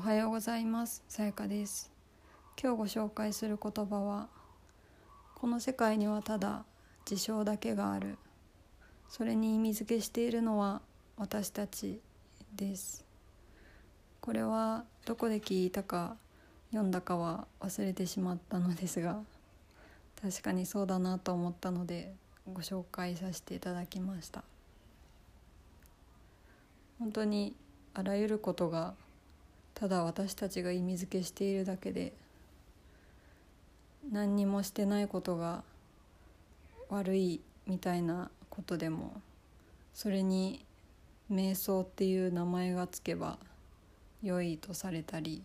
おはようございます。さやかです。今日ご紹介する言葉はこの世界にはただ事象だけがある。それに意味付けしているのは私たちです。これはどこで聞いたか読んだかは忘れてしまったのですが確かにそうだなと思ったのでご紹介させていただきました。本当にあらゆることがただ私たちが意味付けしているだけで何にもしてないことが悪いみたいなことでもそれに瞑想っていう名前がつけば良いとされたり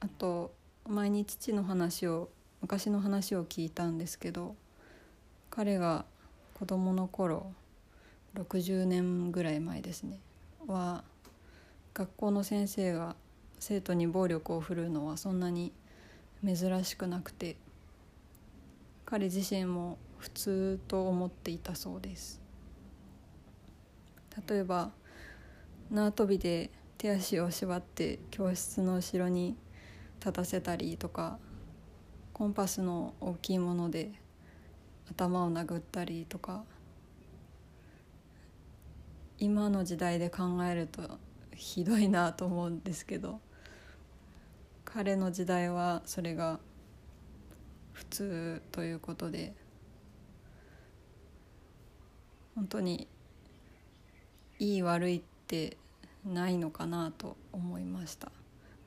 あと前に父の話を昔の話を聞いたんですけど彼が子供の頃60年ぐらい前ですねは学校の先生が生徒に暴力を振るうのはそんなに珍しくなくて彼自身も普通と思っていたそうです。例えば縄跳びで手足を縛って教室の後ろに立たせたりとかコンパスの大きいもので頭を殴ったりとか今の時代で考えるとひどいなと思うんですけど彼の時代はそれが普通ということで本当にいい悪いってないのかなと思いました。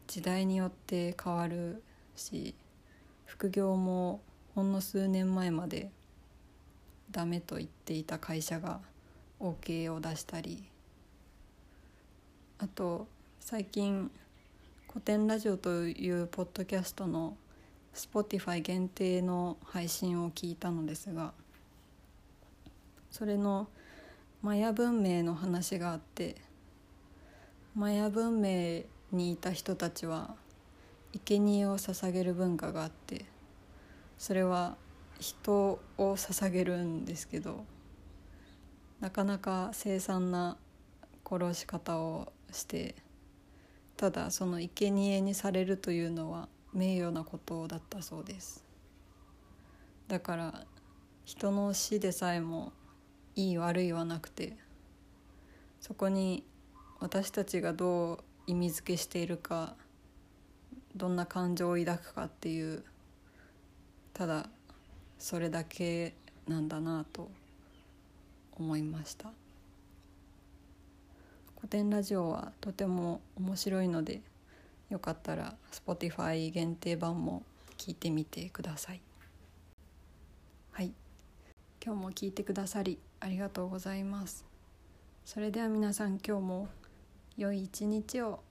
時代によって変わるし副業もほんの数年前までダメと言っていた会社が OK を出したりあと最近古典ラジオというポッドキャストの Spotify 限定の配信を聞いたのですがそれのマヤ文明の話があってマヤ文明にいた人たちは生贄を捧げる文化があってそれは人を捧げるんですけどなかなか凄惨な殺し方をしてただその生贄にされるというのは名誉なことだったそうです。だから人の死でさえもいい悪いはなくてそこに私たちがどう意味付けしているかどんな感情を抱くかっていうただそれだけなんだなと思いました。古典ラジオはとても面白いのでよかったら Spotify 限定版も聞いてみてください。はい。今日も聞いてくださりありがとうございます。それでは皆さん今日も良い一日を。